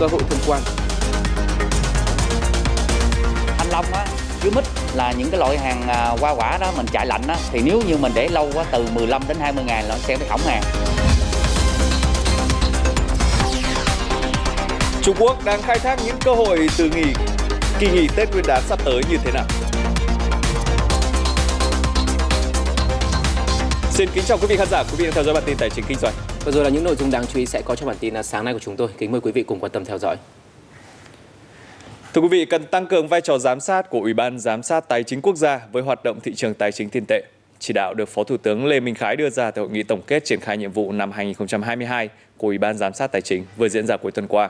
cơ hội thông quan. Thanh Long á, dưới mít là những cái loại hàng à, hoa quả đó mình chạy lạnh á thì nếu như mình để lâu quá từ 15 đến 20 ngày là nó sẽ bị hỏng hàng. Trung Quốc đang khai thác những cơ hội từ nghỉ kỳ nghỉ Tết Nguyên đán sắp tới như thế nào? Xin kính chào quý vị khán giả, quý vị đang theo dõi bản tin tài chính kinh doanh. Vừa rồi là những nội dung đáng chú ý sẽ có trong bản tin sáng nay của chúng tôi. Kính mời quý vị cùng quan tâm theo dõi. Thưa quý vị, cần tăng cường vai trò giám sát của Ủy ban Giám sát Tài chính Quốc gia với hoạt động thị trường tài chính tiền tệ. Chỉ đạo được Phó Thủ tướng Lê Minh Khái đưa ra tại hội nghị tổng kết triển khai nhiệm vụ năm 2022 của Ủy ban Giám sát Tài chính vừa diễn ra cuối tuần qua.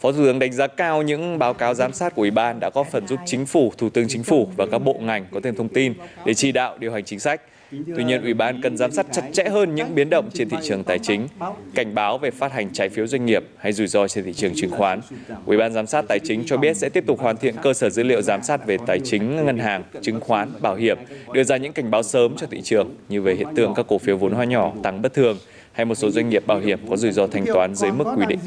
Phó Thủ tướng đánh giá cao những báo cáo giám sát của Ủy ban đã góp phần giúp Chính phủ, Thủ tướng Chính phủ và các bộ ngành có thêm thông tin để chỉ đạo điều hành chính sách. Tuy nhiên, Ủy ban cần giám sát chặt chẽ hơn những biến động trên thị trường tài chính, cảnh báo về phát hành trái phiếu doanh nghiệp hay rủi ro trên thị trường chứng khoán. Ủy ban giám sát tài chính cho biết sẽ tiếp tục hoàn thiện cơ sở dữ liệu giám sát về tài chính, ngân hàng, chứng khoán, bảo hiểm, đưa ra những cảnh báo sớm cho thị trường như về hiện tượng các cổ phiếu vốn hóa nhỏ tăng bất thường hay một số doanh nghiệp bảo hiểm có rủi ro thanh toán dưới mức quy định.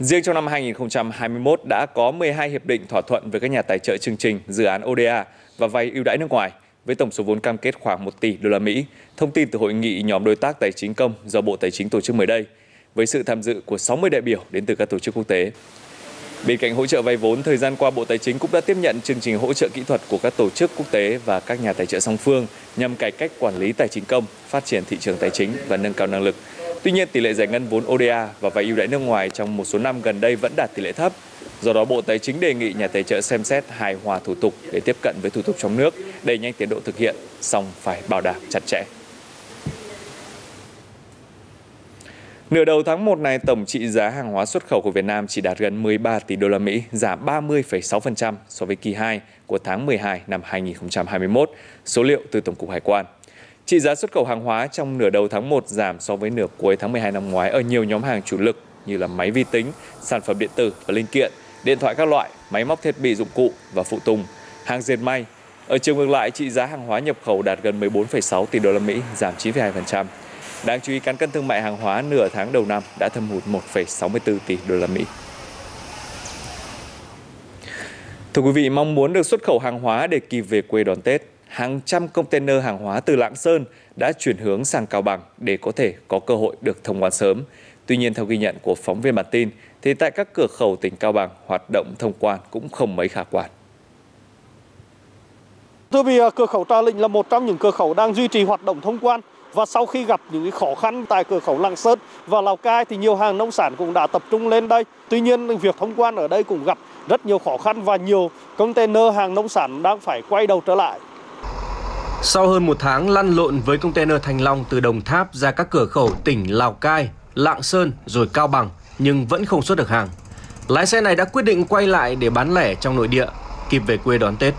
Riêng trong năm 2021 đã có 12 hiệp định thỏa thuận với các nhà tài trợ chương trình dự án ODA và vay ưu đãi nước ngoài với tổng số vốn cam kết khoảng 1 tỷ đô la Mỹ. Thông tin từ hội nghị nhóm đối tác tài chính công do Bộ Tài chính tổ chức mới đây với sự tham dự của 60 đại biểu đến từ các tổ chức quốc tế. Bên cạnh hỗ trợ vay vốn, thời gian qua Bộ Tài chính cũng đã tiếp nhận chương trình hỗ trợ kỹ thuật của các tổ chức quốc tế và các nhà tài trợ song phương nhằm cải cách quản lý tài chính công, phát triển thị trường tài chính và nâng cao năng lực. Tuy nhiên, tỷ lệ giải ngân vốn ODA và vay ưu đãi nước ngoài trong một số năm gần đây vẫn đạt tỷ lệ thấp. Do đó, Bộ Tài chính đề nghị nhà tài trợ xem xét hài hòa thủ tục để tiếp cận với thủ tục trong nước, đẩy nhanh tiến độ thực hiện, song phải bảo đảm chặt chẽ. Nửa đầu tháng 1 này, tổng trị giá hàng hóa xuất khẩu của Việt Nam chỉ đạt gần 13 tỷ đô la Mỹ, giảm 30,6% so với kỳ 2 của tháng 12 năm 2021, số liệu từ Tổng cục Hải quan. Trị giá xuất khẩu hàng hóa trong nửa đầu tháng 1 giảm so với nửa cuối tháng 12 năm ngoái ở nhiều nhóm hàng chủ lực như là máy vi tính, sản phẩm điện tử và linh kiện, điện thoại các loại, máy móc thiết bị dụng cụ và phụ tùng, hàng dệt may. Ở chiều ngược lại, trị giá hàng hóa nhập khẩu đạt gần 14,6 tỷ đô la Mỹ, giảm 9,2%. Đáng chú ý cán cân thương mại hàng hóa nửa tháng đầu năm đã thâm hụt 1,64 tỷ đô la Mỹ. Thưa quý vị, mong muốn được xuất khẩu hàng hóa để kịp về quê đón Tết, hàng trăm container hàng hóa từ Lạng Sơn đã chuyển hướng sang Cao Bằng để có thể có cơ hội được thông quan sớm. Tuy nhiên, theo ghi nhận của phóng viên bản tin, thì tại các cửa khẩu tỉnh Cao Bằng, hoạt động thông quan cũng không mấy khả quan. Thưa quý vị, cửa khẩu Trà Lĩnh là một trong những cửa khẩu đang duy trì hoạt động thông quan và sau khi gặp những khó khăn tại cửa khẩu Lạng Sơn và Lào Cai thì nhiều hàng nông sản cũng đã tập trung lên đây. Tuy nhiên việc thông quan ở đây cũng gặp rất nhiều khó khăn và nhiều container hàng nông sản đang phải quay đầu trở lại. Sau hơn một tháng lăn lộn với container Thành Long từ Đồng Tháp ra các cửa khẩu tỉnh Lào Cai, Lạng Sơn rồi Cao Bằng nhưng vẫn không xuất được hàng. Lái xe này đã quyết định quay lại để bán lẻ trong nội địa, kịp về quê đón Tết.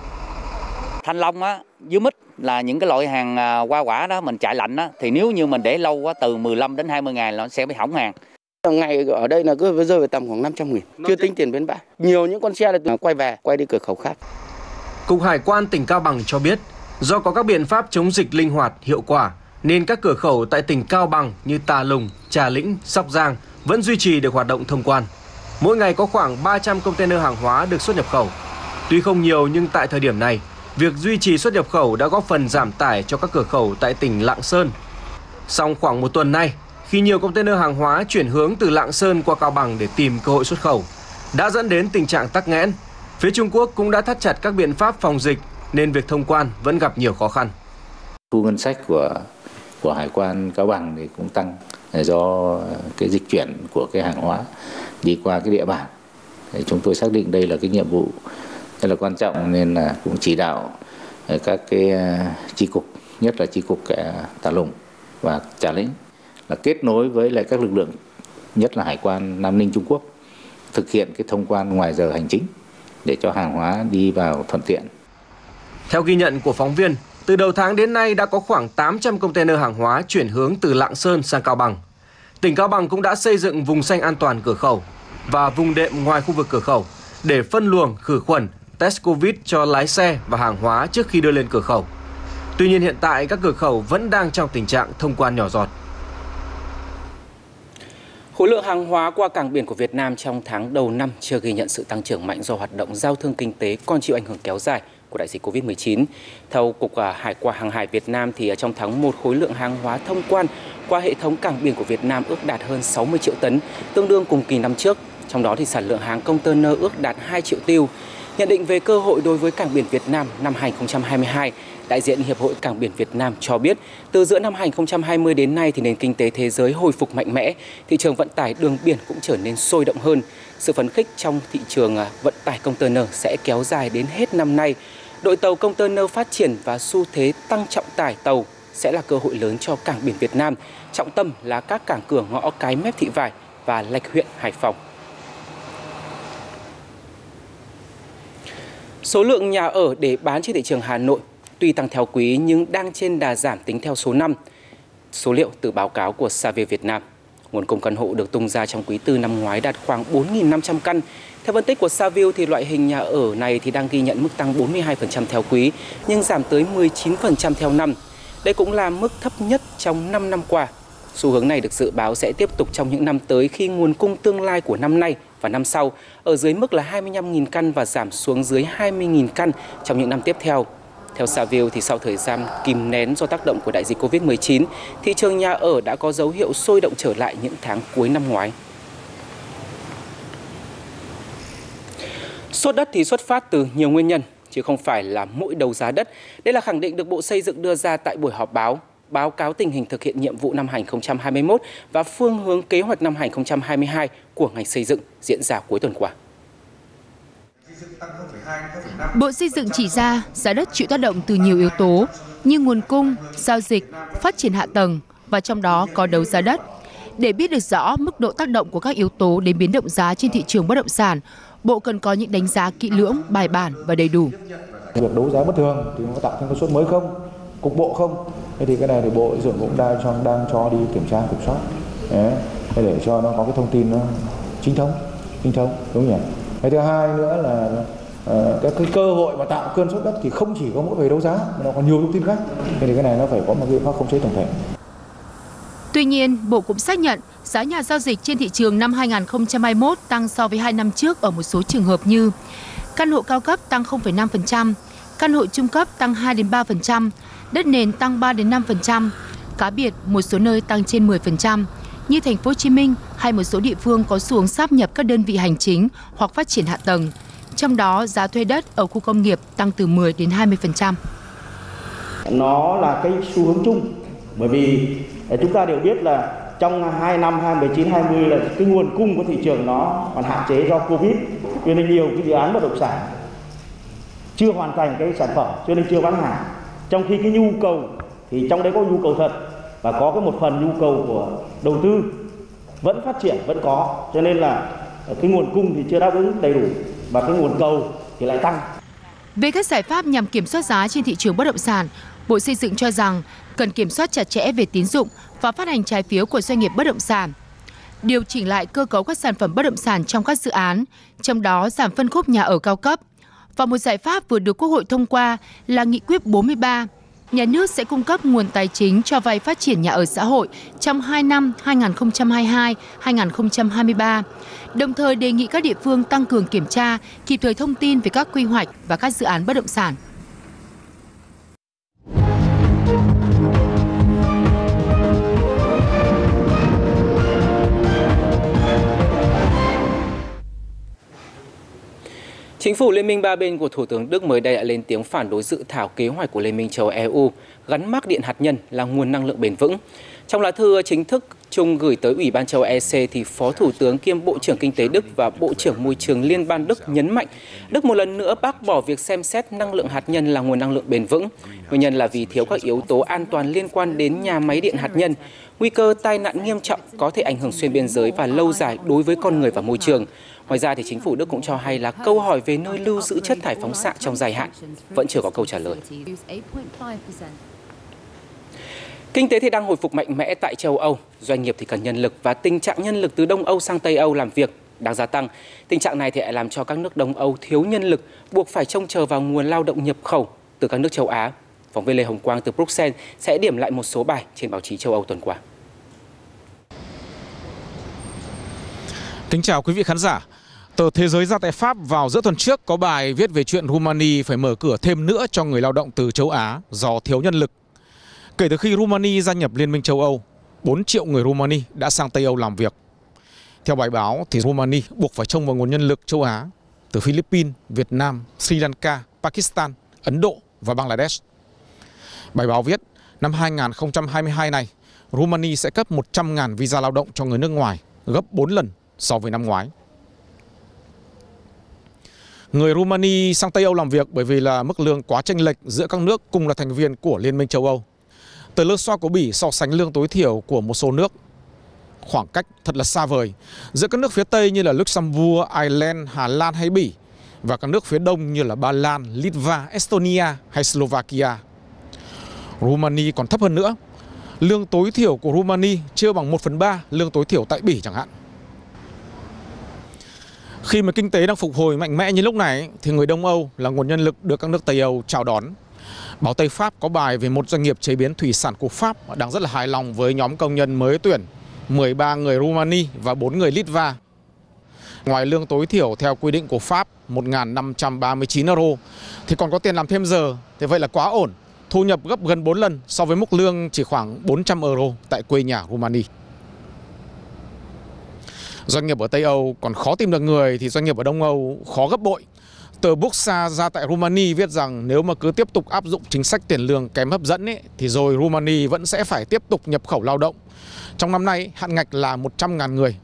Thanh Long á, dưới mít là những cái loại hàng à, hoa quả đó mình chạy lạnh á thì nếu như mình để lâu quá từ 15 đến 20 ngày là nó sẽ bị hỏng hàng. Ngày ở đây là cứ rơi vào tầm khoảng 500 nghìn, chưa tính tiền bến bãi. Nhiều những con xe là quay về, quay đi cửa khẩu khác. Cục Hải quan tỉnh Cao Bằng cho biết, do có các biện pháp chống dịch linh hoạt, hiệu quả, nên các cửa khẩu tại tỉnh Cao Bằng như Tà Lùng, Trà Lĩnh, Sóc Giang vẫn duy trì được hoạt động thông quan. Mỗi ngày có khoảng 300 container hàng hóa được xuất nhập khẩu. Tuy không nhiều nhưng tại thời điểm này, việc duy trì xuất nhập khẩu đã góp phần giảm tải cho các cửa khẩu tại tỉnh Lạng Sơn. Song khoảng một tuần nay, khi nhiều container hàng hóa chuyển hướng từ Lạng Sơn qua Cao Bằng để tìm cơ hội xuất khẩu, đã dẫn đến tình trạng tắc nghẽn. Phía Trung Quốc cũng đã thắt chặt các biện pháp phòng dịch nên việc thông quan vẫn gặp nhiều khó khăn. Thu ngân sách của của Hải quan Cao Bằng thì cũng tăng à, do cái dịch chuyển của cái hàng hóa đi qua cái địa bàn. Thì chúng tôi xác định đây là cái nhiệm vụ rất là quan trọng nên là cũng chỉ đạo à, các cái à, chi cục nhất là chi cục Tà Lùng và Trà Lĩnh là kết nối với lại các lực lượng nhất là Hải quan Nam Ninh Trung Quốc thực hiện cái thông quan ngoài giờ hành chính để cho hàng hóa đi vào thuận tiện. Theo ghi nhận của phóng viên, từ đầu tháng đến nay đã có khoảng 800 container hàng hóa chuyển hướng từ Lạng Sơn sang Cao Bằng. Tỉnh Cao Bằng cũng đã xây dựng vùng xanh an toàn cửa khẩu và vùng đệm ngoài khu vực cửa khẩu để phân luồng, khử khuẩn, test Covid cho lái xe và hàng hóa trước khi đưa lên cửa khẩu. Tuy nhiên hiện tại các cửa khẩu vẫn đang trong tình trạng thông quan nhỏ giọt. Khối lượng hàng hóa qua cảng biển của Việt Nam trong tháng đầu năm chưa ghi nhận sự tăng trưởng mạnh do hoạt động giao thương kinh tế còn chịu ảnh hưởng kéo dài của đại dịch Covid-19. Theo Cục à, Hải quan Hàng hải Việt Nam thì à, trong tháng 1 khối lượng hàng hóa thông quan qua hệ thống cảng biển của Việt Nam ước đạt hơn 60 triệu tấn, tương đương cùng kỳ năm trước. Trong đó thì sản lượng hàng container ước đạt 2 triệu tiêu. Nhận định về cơ hội đối với cảng biển Việt Nam năm 2022, đại diện Hiệp hội Cảng biển Việt Nam cho biết, từ giữa năm 2020 đến nay thì nền kinh tế thế giới hồi phục mạnh mẽ, thị trường vận tải đường biển cũng trở nên sôi động hơn. Sự phấn khích trong thị trường à, vận tải container sẽ kéo dài đến hết năm nay. Đội tàu container phát triển và xu thế tăng trọng tải tàu sẽ là cơ hội lớn cho cảng biển Việt Nam, trọng tâm là các cảng cửa ngõ cái mép thị vải và lạch huyện Hải Phòng. Số lượng nhà ở để bán trên thị trường Hà Nội tuy tăng theo quý nhưng đang trên đà giảm tính theo số năm. Số liệu từ báo cáo của Savia Việt Nam. Nguồn cung căn hộ được tung ra trong quý tư năm ngoái đạt khoảng 4.500 căn. Theo phân tích của Savio thì loại hình nhà ở này thì đang ghi nhận mức tăng 42% theo quý, nhưng giảm tới 19% theo năm. Đây cũng là mức thấp nhất trong 5 năm qua. Xu hướng này được dự báo sẽ tiếp tục trong những năm tới khi nguồn cung tương lai của năm nay và năm sau ở dưới mức là 25.000 căn và giảm xuống dưới 20.000 căn trong những năm tiếp theo. Theo Saville thì sau thời gian kìm nén do tác động của đại dịch Covid-19, thị trường nhà ở đã có dấu hiệu sôi động trở lại những tháng cuối năm ngoái. Sốt đất thì xuất phát từ nhiều nguyên nhân, chứ không phải là mỗi đầu giá đất. Đây là khẳng định được Bộ Xây dựng đưa ra tại buổi họp báo báo cáo tình hình thực hiện nhiệm vụ năm 2021 và phương hướng kế hoạch năm 2022 của ngành xây dựng diễn ra cuối tuần qua. Bộ Xây dựng chỉ ra giá đất chịu tác động từ nhiều yếu tố như nguồn cung, giao dịch, phát triển hạ tầng và trong đó có đấu giá đất. Để biết được rõ mức độ tác động của các yếu tố đến biến động giá trên thị trường bất động sản, Bộ cần có những đánh giá kỹ lưỡng, bài bản và đầy đủ. Việc đấu giá bất thường thì nó tạo thêm cái suất mới không? Cục bộ không? Thế thì cái này thì Bộ dựng cũng đang cho đang cho đi kiểm tra kiểm soát. Đấy, để cho nó có cái thông tin nó chính thống, chính thống đúng nhỉ? Cái thứ hai nữa là ờ, các cái, cơ hội mà tạo cơn sốt đất thì không chỉ có mỗi về đấu giá mà nó còn nhiều thông tin khác. Thế thì cái này nó phải có một biện pháp khống chế tổng thể. Tuy nhiên, Bộ cũng xác nhận giá nhà giao dịch trên thị trường năm 2021 tăng so với hai năm trước ở một số trường hợp như căn hộ cao cấp tăng 0,5%, căn hộ trung cấp tăng 2 đến 3%, đất nền tăng 3 đến 5%, cá biệt một số nơi tăng trên 10%, như thành phố Hồ Chí Minh hay một số địa phương có xu hướng sáp nhập các đơn vị hành chính hoặc phát triển hạ tầng. Trong đó, giá thuê đất ở khu công nghiệp tăng từ 10 đến 20%. Nó là cái xu hướng chung bởi vì ờ, chúng ta đều biết là trong 2 năm 2019 20 là cái nguồn cung của thị trường nó còn hạn chế do Covid cho nên nhiều cái dự án bất động sản chưa hoàn thành cái sản phẩm cho nên chưa bán hàng. Trong khi cái nhu cầu thì trong đấy có nhu cầu thật và có cái một phần nhu cầu của đầu tư vẫn phát triển vẫn có cho nên là cái nguồn cung thì chưa đáp ứng đầy đủ và cái nguồn cầu thì lại tăng. Về các giải pháp nhằm kiểm soát giá trên thị trường bất động sản, Bộ Xây dựng cho rằng cần kiểm soát chặt chẽ về tín dụng và phát hành trái phiếu của doanh nghiệp bất động sản. Điều chỉnh lại cơ cấu các sản phẩm bất động sản trong các dự án, trong đó giảm phân khúc nhà ở cao cấp. Và một giải pháp vừa được Quốc hội thông qua là Nghị quyết 43 nhà nước sẽ cung cấp nguồn tài chính cho vay phát triển nhà ở xã hội trong 2 năm 2022-2023, đồng thời đề nghị các địa phương tăng cường kiểm tra, kịp thời thông tin về các quy hoạch và các dự án bất động sản. Chính phủ Liên minh ba bên của Thủ tướng Đức mới đây đã lên tiếng phản đối dự thảo kế hoạch của Liên minh châu EU gắn mắc điện hạt nhân là nguồn năng lượng bền vững. Trong lá thư chính thức chung gửi tới Ủy ban châu EC thì Phó Thủ tướng kiêm Bộ trưởng Kinh tế Đức và Bộ trưởng Môi trường Liên bang Đức nhấn mạnh Đức một lần nữa bác bỏ việc xem xét năng lượng hạt nhân là nguồn năng lượng bền vững. Nguyên nhân là vì thiếu các yếu tố an toàn liên quan đến nhà máy điện hạt nhân, nguy cơ tai nạn nghiêm trọng có thể ảnh hưởng xuyên biên giới và lâu dài đối với con người và môi trường. Ngoài ra thì chính phủ Đức cũng cho hay là câu hỏi về nơi lưu giữ chất thải phóng xạ trong dài hạn vẫn chưa có câu trả lời. Kinh tế thì đang hồi phục mạnh mẽ tại châu Âu, doanh nghiệp thì cần nhân lực và tình trạng nhân lực từ Đông Âu sang Tây Âu làm việc đang gia tăng. Tình trạng này thì lại làm cho các nước Đông Âu thiếu nhân lực, buộc phải trông chờ vào nguồn lao động nhập khẩu từ các nước châu Á. Phóng viên Lê Hồng Quang từ Bruxelles sẽ điểm lại một số bài trên báo chí châu Âu tuần qua. Kính chào quý vị khán giả. Tờ Thế giới ra tại Pháp vào giữa tuần trước có bài viết về chuyện Rumani phải mở cửa thêm nữa cho người lao động từ châu Á do thiếu nhân lực. Kể từ khi Rumani gia nhập Liên minh châu Âu, 4 triệu người Rumani đã sang Tây Âu làm việc. Theo bài báo thì Rumani buộc phải trông vào nguồn nhân lực châu Á từ Philippines, Việt Nam, Sri Lanka, Pakistan, Ấn Độ và Bangladesh. Bài báo viết, năm 2022 này, Rumani sẽ cấp 100.000 visa lao động cho người nước ngoài, gấp 4 lần so với năm ngoái. Người Rumani sang Tây Âu làm việc bởi vì là mức lương quá chênh lệch giữa các nước cùng là thành viên của Liên minh châu Âu. Tờ lương xoa của Bỉ so sánh lương tối thiểu của một số nước khoảng cách thật là xa vời giữa các nước phía Tây như là Luxembourg, Ireland, Hà Lan hay Bỉ và các nước phía Đông như là Ba Lan, Litva, Estonia hay Slovakia. Rumani còn thấp hơn nữa. Lương tối thiểu của Rumani chưa bằng 1 phần 3 lương tối thiểu tại Bỉ chẳng hạn. Khi mà kinh tế đang phục hồi mạnh mẽ như lúc này, thì người Đông Âu là nguồn nhân lực được các nước Tây Âu chào đón. Báo Tây Pháp có bài về một doanh nghiệp chế biến thủy sản của Pháp đang rất là hài lòng với nhóm công nhân mới tuyển 13 người Rumani và 4 người Litva. Ngoài lương tối thiểu theo quy định của Pháp 1.539 euro, thì còn có tiền làm thêm giờ Thế vậy là quá ổn. Thu nhập gấp gần 4 lần so với mức lương chỉ khoảng 400 euro tại quê nhà Rumani. Doanh nghiệp ở Tây Âu còn khó tìm được người thì doanh nghiệp ở Đông Âu khó gấp bội. Tờ Buxa ra tại Rumani viết rằng nếu mà cứ tiếp tục áp dụng chính sách tiền lương kém hấp dẫn ấy, thì rồi Rumani vẫn sẽ phải tiếp tục nhập khẩu lao động. Trong năm nay, hạn ngạch là 100.000 người,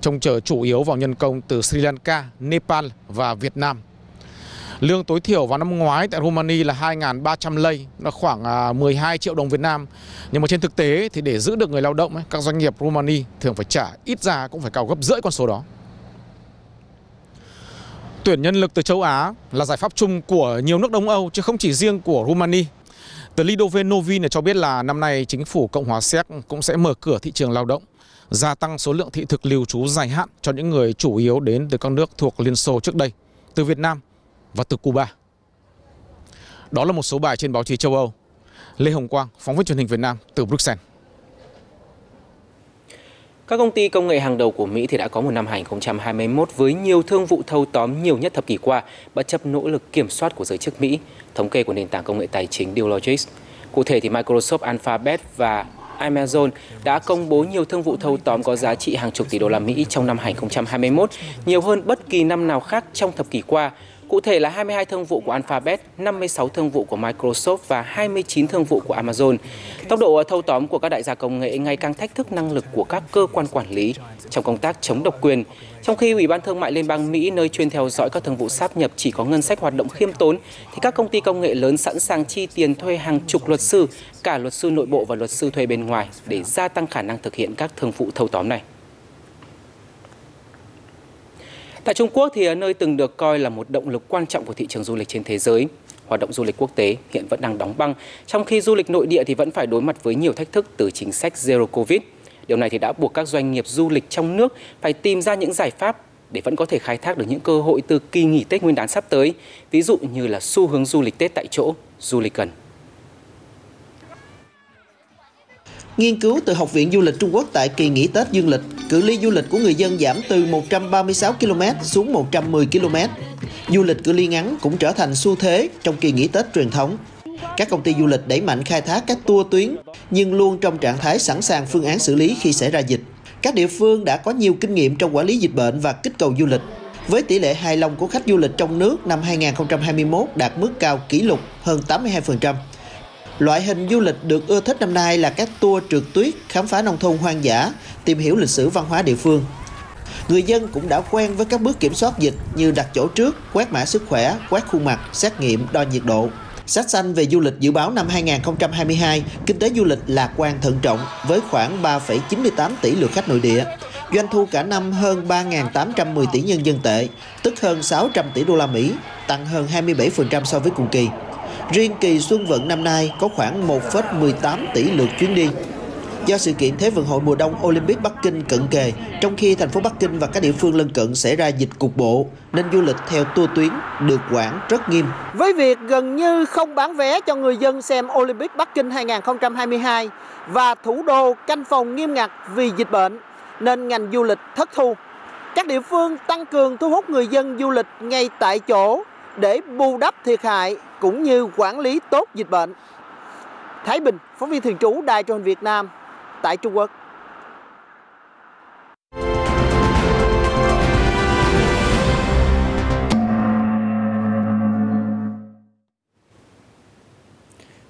trông chờ chủ yếu vào nhân công từ Sri Lanka, Nepal và Việt Nam. Lương tối thiểu vào năm ngoái tại Romania là 2.300 lei, là khoảng à, 12 triệu đồng Việt Nam. Nhưng mà trên thực tế thì để giữ được người lao động, ấy, các doanh nghiệp Romania thường phải trả ít ra cũng phải cao gấp rưỡi con số đó. Tuyển nhân lực từ châu Á là giải pháp chung của nhiều nước Đông Âu chứ không chỉ riêng của Romania. Tờ Lidove Novin cho biết là năm nay chính phủ Cộng hòa Séc cũng sẽ mở cửa thị trường lao động, gia tăng số lượng thị thực lưu trú dài hạn cho những người chủ yếu đến từ các nước thuộc Liên Xô trước đây, từ Việt Nam và từ Cuba. Đó là một số bài trên báo chí châu Âu. Lê Hồng Quang, phóng viên truyền hình Việt Nam từ Bruxelles. Các công ty công nghệ hàng đầu của Mỹ thì đã có một năm 2021 với nhiều thương vụ thâu tóm nhiều nhất thập kỷ qua, bất chấp nỗ lực kiểm soát của giới chức Mỹ, thống kê của nền tảng công nghệ tài chính Dealogics. Cụ thể thì Microsoft, Alphabet và Amazon đã công bố nhiều thương vụ thâu tóm có giá trị hàng chục tỷ đô la Mỹ trong năm 2021, nhiều hơn bất kỳ năm nào khác trong thập kỷ qua, Cụ thể là 22 thương vụ của Alphabet, 56 thương vụ của Microsoft và 29 thương vụ của Amazon. Tốc độ thâu tóm của các đại gia công nghệ ngày càng thách thức năng lực của các cơ quan quản lý trong công tác chống độc quyền. Trong khi Ủy ban Thương mại Liên bang Mỹ nơi chuyên theo dõi các thương vụ sáp nhập chỉ có ngân sách hoạt động khiêm tốn, thì các công ty công nghệ lớn sẵn sàng chi tiền thuê hàng chục luật sư, cả luật sư nội bộ và luật sư thuê bên ngoài để gia tăng khả năng thực hiện các thương vụ thâu tóm này. Tại Trung Quốc thì nơi từng được coi là một động lực quan trọng của thị trường du lịch trên thế giới, hoạt động du lịch quốc tế hiện vẫn đang đóng băng, trong khi du lịch nội địa thì vẫn phải đối mặt với nhiều thách thức từ chính sách Zero Covid. Điều này thì đã buộc các doanh nghiệp du lịch trong nước phải tìm ra những giải pháp để vẫn có thể khai thác được những cơ hội từ kỳ nghỉ Tết Nguyên đán sắp tới, ví dụ như là xu hướng du lịch Tết tại chỗ, du lịch gần. Nghiên cứu từ Học viện Du lịch Trung Quốc tại kỳ nghỉ Tết dương lịch, cự ly du lịch của người dân giảm từ 136 km xuống 110 km. Du lịch cự ly ngắn cũng trở thành xu thế trong kỳ nghỉ Tết truyền thống. Các công ty du lịch đẩy mạnh khai thác các tour tuyến, nhưng luôn trong trạng thái sẵn sàng phương án xử lý khi xảy ra dịch. Các địa phương đã có nhiều kinh nghiệm trong quản lý dịch bệnh và kích cầu du lịch. Với tỷ lệ hài lòng của khách du lịch trong nước năm 2021 đạt mức cao kỷ lục hơn 82%. Loại hình du lịch được ưa thích năm nay là các tour trượt tuyết, khám phá nông thôn hoang dã, tìm hiểu lịch sử văn hóa địa phương. Người dân cũng đã quen với các bước kiểm soát dịch như đặt chỗ trước, quét mã sức khỏe, quét khuôn mặt, xét nghiệm, đo nhiệt độ. Sách xanh về du lịch dự báo năm 2022, kinh tế du lịch lạc quan thận trọng với khoảng 3,98 tỷ lượt khách nội địa. Doanh thu cả năm hơn 3.810 tỷ nhân dân tệ, tức hơn 600 tỷ đô la Mỹ, tăng hơn 27% so với cùng kỳ. Riêng kỳ Xuân Vận năm nay có khoảng 1,18 tỷ lượt chuyến đi. Do sự kiện Thế vận hội mùa đông Olympic Bắc Kinh cận kề, trong khi thành phố Bắc Kinh và các địa phương lân cận xảy ra dịch cục bộ, nên du lịch theo tour tuyến được quản rất nghiêm. Với việc gần như không bán vé cho người dân xem Olympic Bắc Kinh 2022 và thủ đô canh phòng nghiêm ngặt vì dịch bệnh, nên ngành du lịch thất thu. Các địa phương tăng cường thu hút người dân du lịch ngay tại chỗ để bù đắp thiệt hại cũng như quản lý tốt dịch bệnh. Thái Bình, phóng viên thường trú Đài truyền Việt Nam tại Trung Quốc.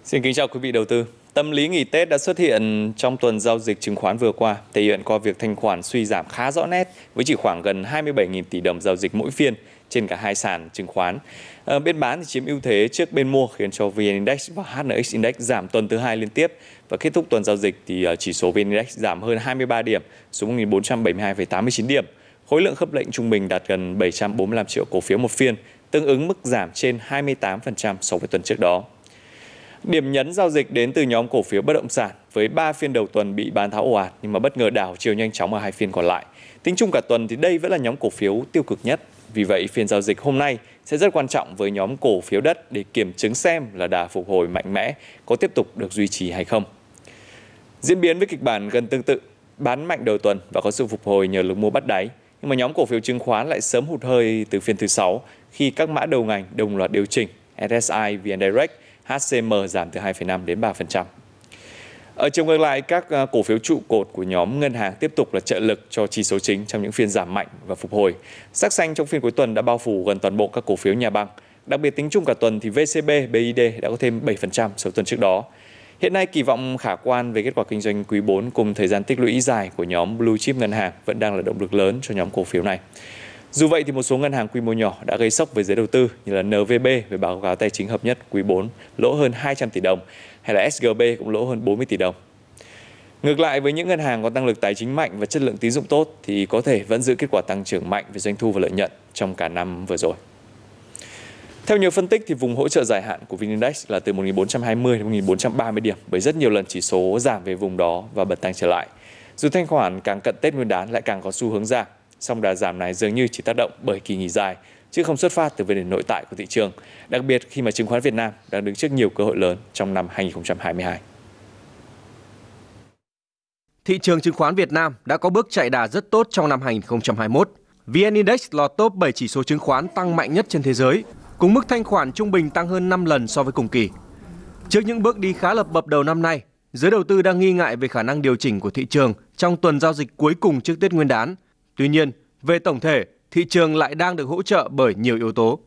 Xin kính chào quý vị đầu tư. Tâm lý nghỉ Tết đã xuất hiện trong tuần giao dịch chứng khoán vừa qua, thể hiện qua việc thanh khoản suy giảm khá rõ nét với chỉ khoảng gần 27.000 tỷ đồng giao dịch mỗi phiên trên cả hai sàn chứng khoán. Ờ, à, bên bán thì chiếm ưu thế trước bên mua khiến cho VN Index và HNX Index giảm tuần thứ hai liên tiếp và kết thúc tuần giao dịch thì ờ, chỉ số VN Index giảm hơn 23 điểm xuống 1.472,89 điểm. Khối lượng khớp lệnh trung bình đạt gần 745 triệu cổ phiếu một phiên, tương ứng mức giảm trên 28% so với tuần trước đó. Điểm nhấn giao dịch đến từ nhóm cổ phiếu bất động sản với 3 phiên đầu tuần bị bán tháo ồ ạt nhưng mà bất ngờ đảo chiều nhanh chóng ở hai phiên còn lại. Tính chung cả tuần thì đây vẫn là nhóm cổ phiếu tiêu cực nhất. Vì vậy phiên giao dịch hôm nay sẽ rất quan trọng với nhóm cổ phiếu đất để kiểm chứng xem là đà phục hồi mạnh mẽ có tiếp tục được duy trì hay không. Diễn biến với kịch bản gần tương tự, bán mạnh đầu tuần và có sự phục hồi nhờ lực mua bắt đáy. Nhưng mà nhóm cổ phiếu chứng khoán lại sớm hụt hơi từ phiên thứ sáu khi các mã đầu ngành đồng loạt điều chỉnh SSI, VN Direct – HCM giảm từ 2,5 đến 3%. Ở chiều ngược lại, các ờ, cổ phiếu trụ cột của nhóm ngân hàng tiếp tục là trợ lực cho chỉ số chính trong những phiên giảm mạnh và phục hồi. Sắc xanh trong phiên cuối tuần đã bao phủ gần toàn bộ các cổ phiếu nhà băng. Đặc biệt tính chung cả tuần thì VCB, BID đã có thêm 7% so tuần trước đó. Hiện nay kỳ vọng khả quan về kết quả kinh doanh quý 4 cùng thời gian tích lũy dài của nhóm Blue Chip ngân hàng vẫn đang là động lực lớn cho nhóm cổ phiếu này. Dù vậy thì một số ngân hàng quy mô nhỏ đã gây sốc với giới đầu tư như là NVB về báo cáo tài chính hợp nhất quý 4 lỗ hơn 200 tỷ đồng, hay là SGB cũng lỗ hơn 40 tỷ đồng. Ngược lại, với những ngân hàng có năng lực tài chính mạnh và chất lượng tín dụng tốt thì có thể vẫn giữ kết quả tăng trưởng mạnh về doanh thu và lợi nhuận trong cả năm vừa rồi. Theo nhiều phân tích thì vùng hỗ trợ dài hạn của VN Index là từ 1420 đến 1430 điểm bởi rất nhiều lần chỉ số giảm về vùng đó và bật tăng trở lại. Dù thanh khoản càng cận Tết Nguyên đán lại càng có xu hướng giảm song đà giảm này dường như chỉ tác động bởi kỳ nghỉ dài, chứ không xuất phát từ vấn đề nội tại của thị trường, đặc biệt khi mà chứng khoán Việt Nam đang đứng trước nhiều cơ hội lớn trong năm 2022. Thị trường chứng khoán Việt Nam đã có bước chạy đà rất tốt trong năm 2021. VN Index lọt top 7 chỉ số chứng khoán tăng mạnh nhất trên thế giới, cùng mức thanh khoản trung bình tăng hơn 5 lần so với cùng kỳ. Trước những bước đi khá lập bập đầu năm nay, giới đầu tư đang nghi ngại về khả năng điều chỉnh của thị trường trong tuần giao dịch cuối cùng trước Tết Nguyên đán – Tuy nhiên, về tổng thể, thị trường lại đang được hỗ trợ bởi nhiều yếu tố.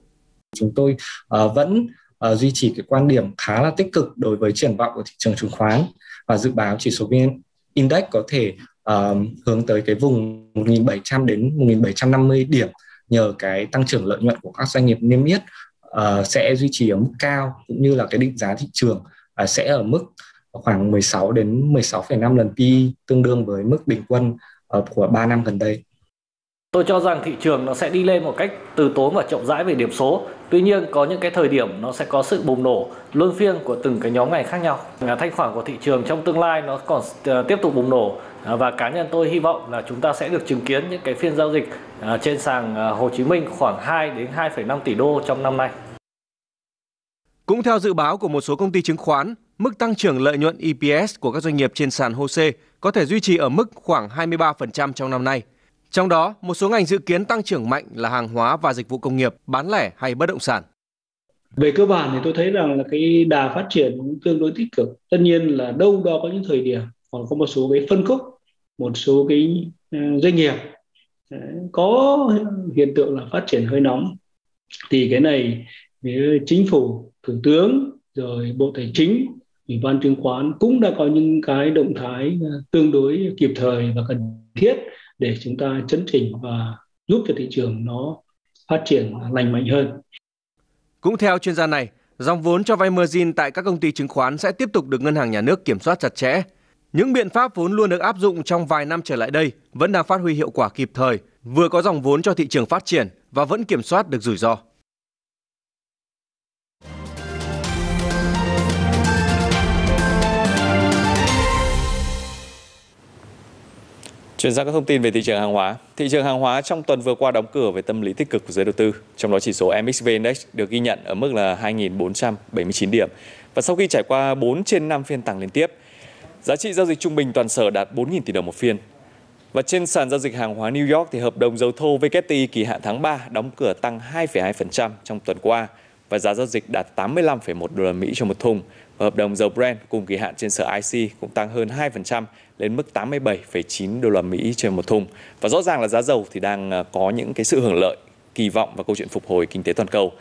Chúng tôi uh, vẫn uh, duy trì cái quan điểm khá là tích cực đối với triển vọng của thị trường chứng khoán và dự báo chỉ số VN Index có thể uh, hướng tới cái vùng 1.700 đến 1.750 điểm nhờ cái tăng trưởng lợi nhuận của các doanh nghiệp niêm yết uh, sẽ duy trì ở mức cao cũng như là cái định giá thị trường uh, sẽ ở mức khoảng 16 đến 16,5 lần PE tương đương với mức bình quân uh, của 3 năm gần đây. Tôi cho rằng thị trường nó sẽ đi lên một cách từ tốn và chậm rãi về điểm số. Tuy nhiên có những cái thời điểm nó sẽ có sự bùng nổ luân phiên của từng cái nhóm ngành khác nhau. Thanh khoản của thị trường trong tương lai nó còn ờ, tiếp tục bùng nổ ờ, và cá nhân tôi hy vọng là chúng ta sẽ được chứng kiến những cái phiên giao dịch ờ, trên sàn Hồ Chí Minh khoảng 2 đến 2,5 tỷ đô trong năm nay. Cũng theo dự báo của một số công ty chứng khoán, mức tăng trưởng lợi nhuận EPS của các doanh nghiệp trên sàn HOSE có thể duy trì ở mức khoảng 23% trong năm nay. Trong đó, một số ngành dự kiến tăng trưởng mạnh là hàng hóa và dịch vụ công nghiệp, bán lẻ hay bất động sản. Về cơ bản thì tôi thấy rằng là cái đà phát triển cũng tương đối tích cực. Tất nhiên là đâu đó có những thời điểm còn có một số cái phân khúc, một số cái ừ, doanh nghiệp ừ, có hiện tượng là phát triển hơi nóng. Thì cái này chính phủ, thủ tướng rồi bộ tài chính, ủy ban chứng khoán cũng đã có những cái động thái ừ, tương đối kịp thời và cần thiết để chúng ta chấn chỉnh và giúp cho thị trường nó phát triển lành mạnh hơn. Cũng theo chuyên gia này, dòng vốn cho vay margin tại các công ty chứng khoán sẽ tiếp tục được ngân hàng nhà nước kiểm soát chặt chẽ. Những biện pháp vốn luôn được áp dụng trong vài năm trở lại đây vẫn đang phát huy hiệu quả kịp thời, vừa có dòng vốn cho thị trường phát triển và vẫn kiểm soát được rủi ro. Chuyển sang các thông tin về thị trường hàng hóa. Thị trường hàng hóa trong tuần vừa qua đóng cửa với tâm lý tích cực của giới đầu tư. Trong đó chỉ số MXV Index được ghi nhận ở mức là 2.479 điểm. Và sau khi trải qua 4 trên 5 phiên tăng liên tiếp, giá trị giao dịch trung bình toàn sở đạt 4.000 tỷ đồng một phiên. Và trên sàn giao dịch hàng hóa New York thì hợp đồng dầu thô WTI kỳ hạn tháng 3 đóng cửa tăng 2,2% trong tuần qua và giá giao dịch đạt 85,1 đô la Mỹ cho một thùng. Và hợp đồng dầu Brent cùng kỳ hạn trên sở IC cũng tăng hơn 2% lên mức 87,9 đô la Mỹ trên một thùng. Và rõ ràng là giá dầu thì đang à, có những cái sự hưởng lợi kỳ vọng vào câu chuyện phục hồi kinh tế toàn cầu.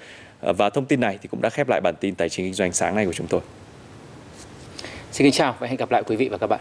À, và thông tin này thì cũng đã khép lại bản tin tài chính kinh doanh sáng nay của chúng tôi. Xin kính chào và hẹn gặp lại quý vị và các bạn.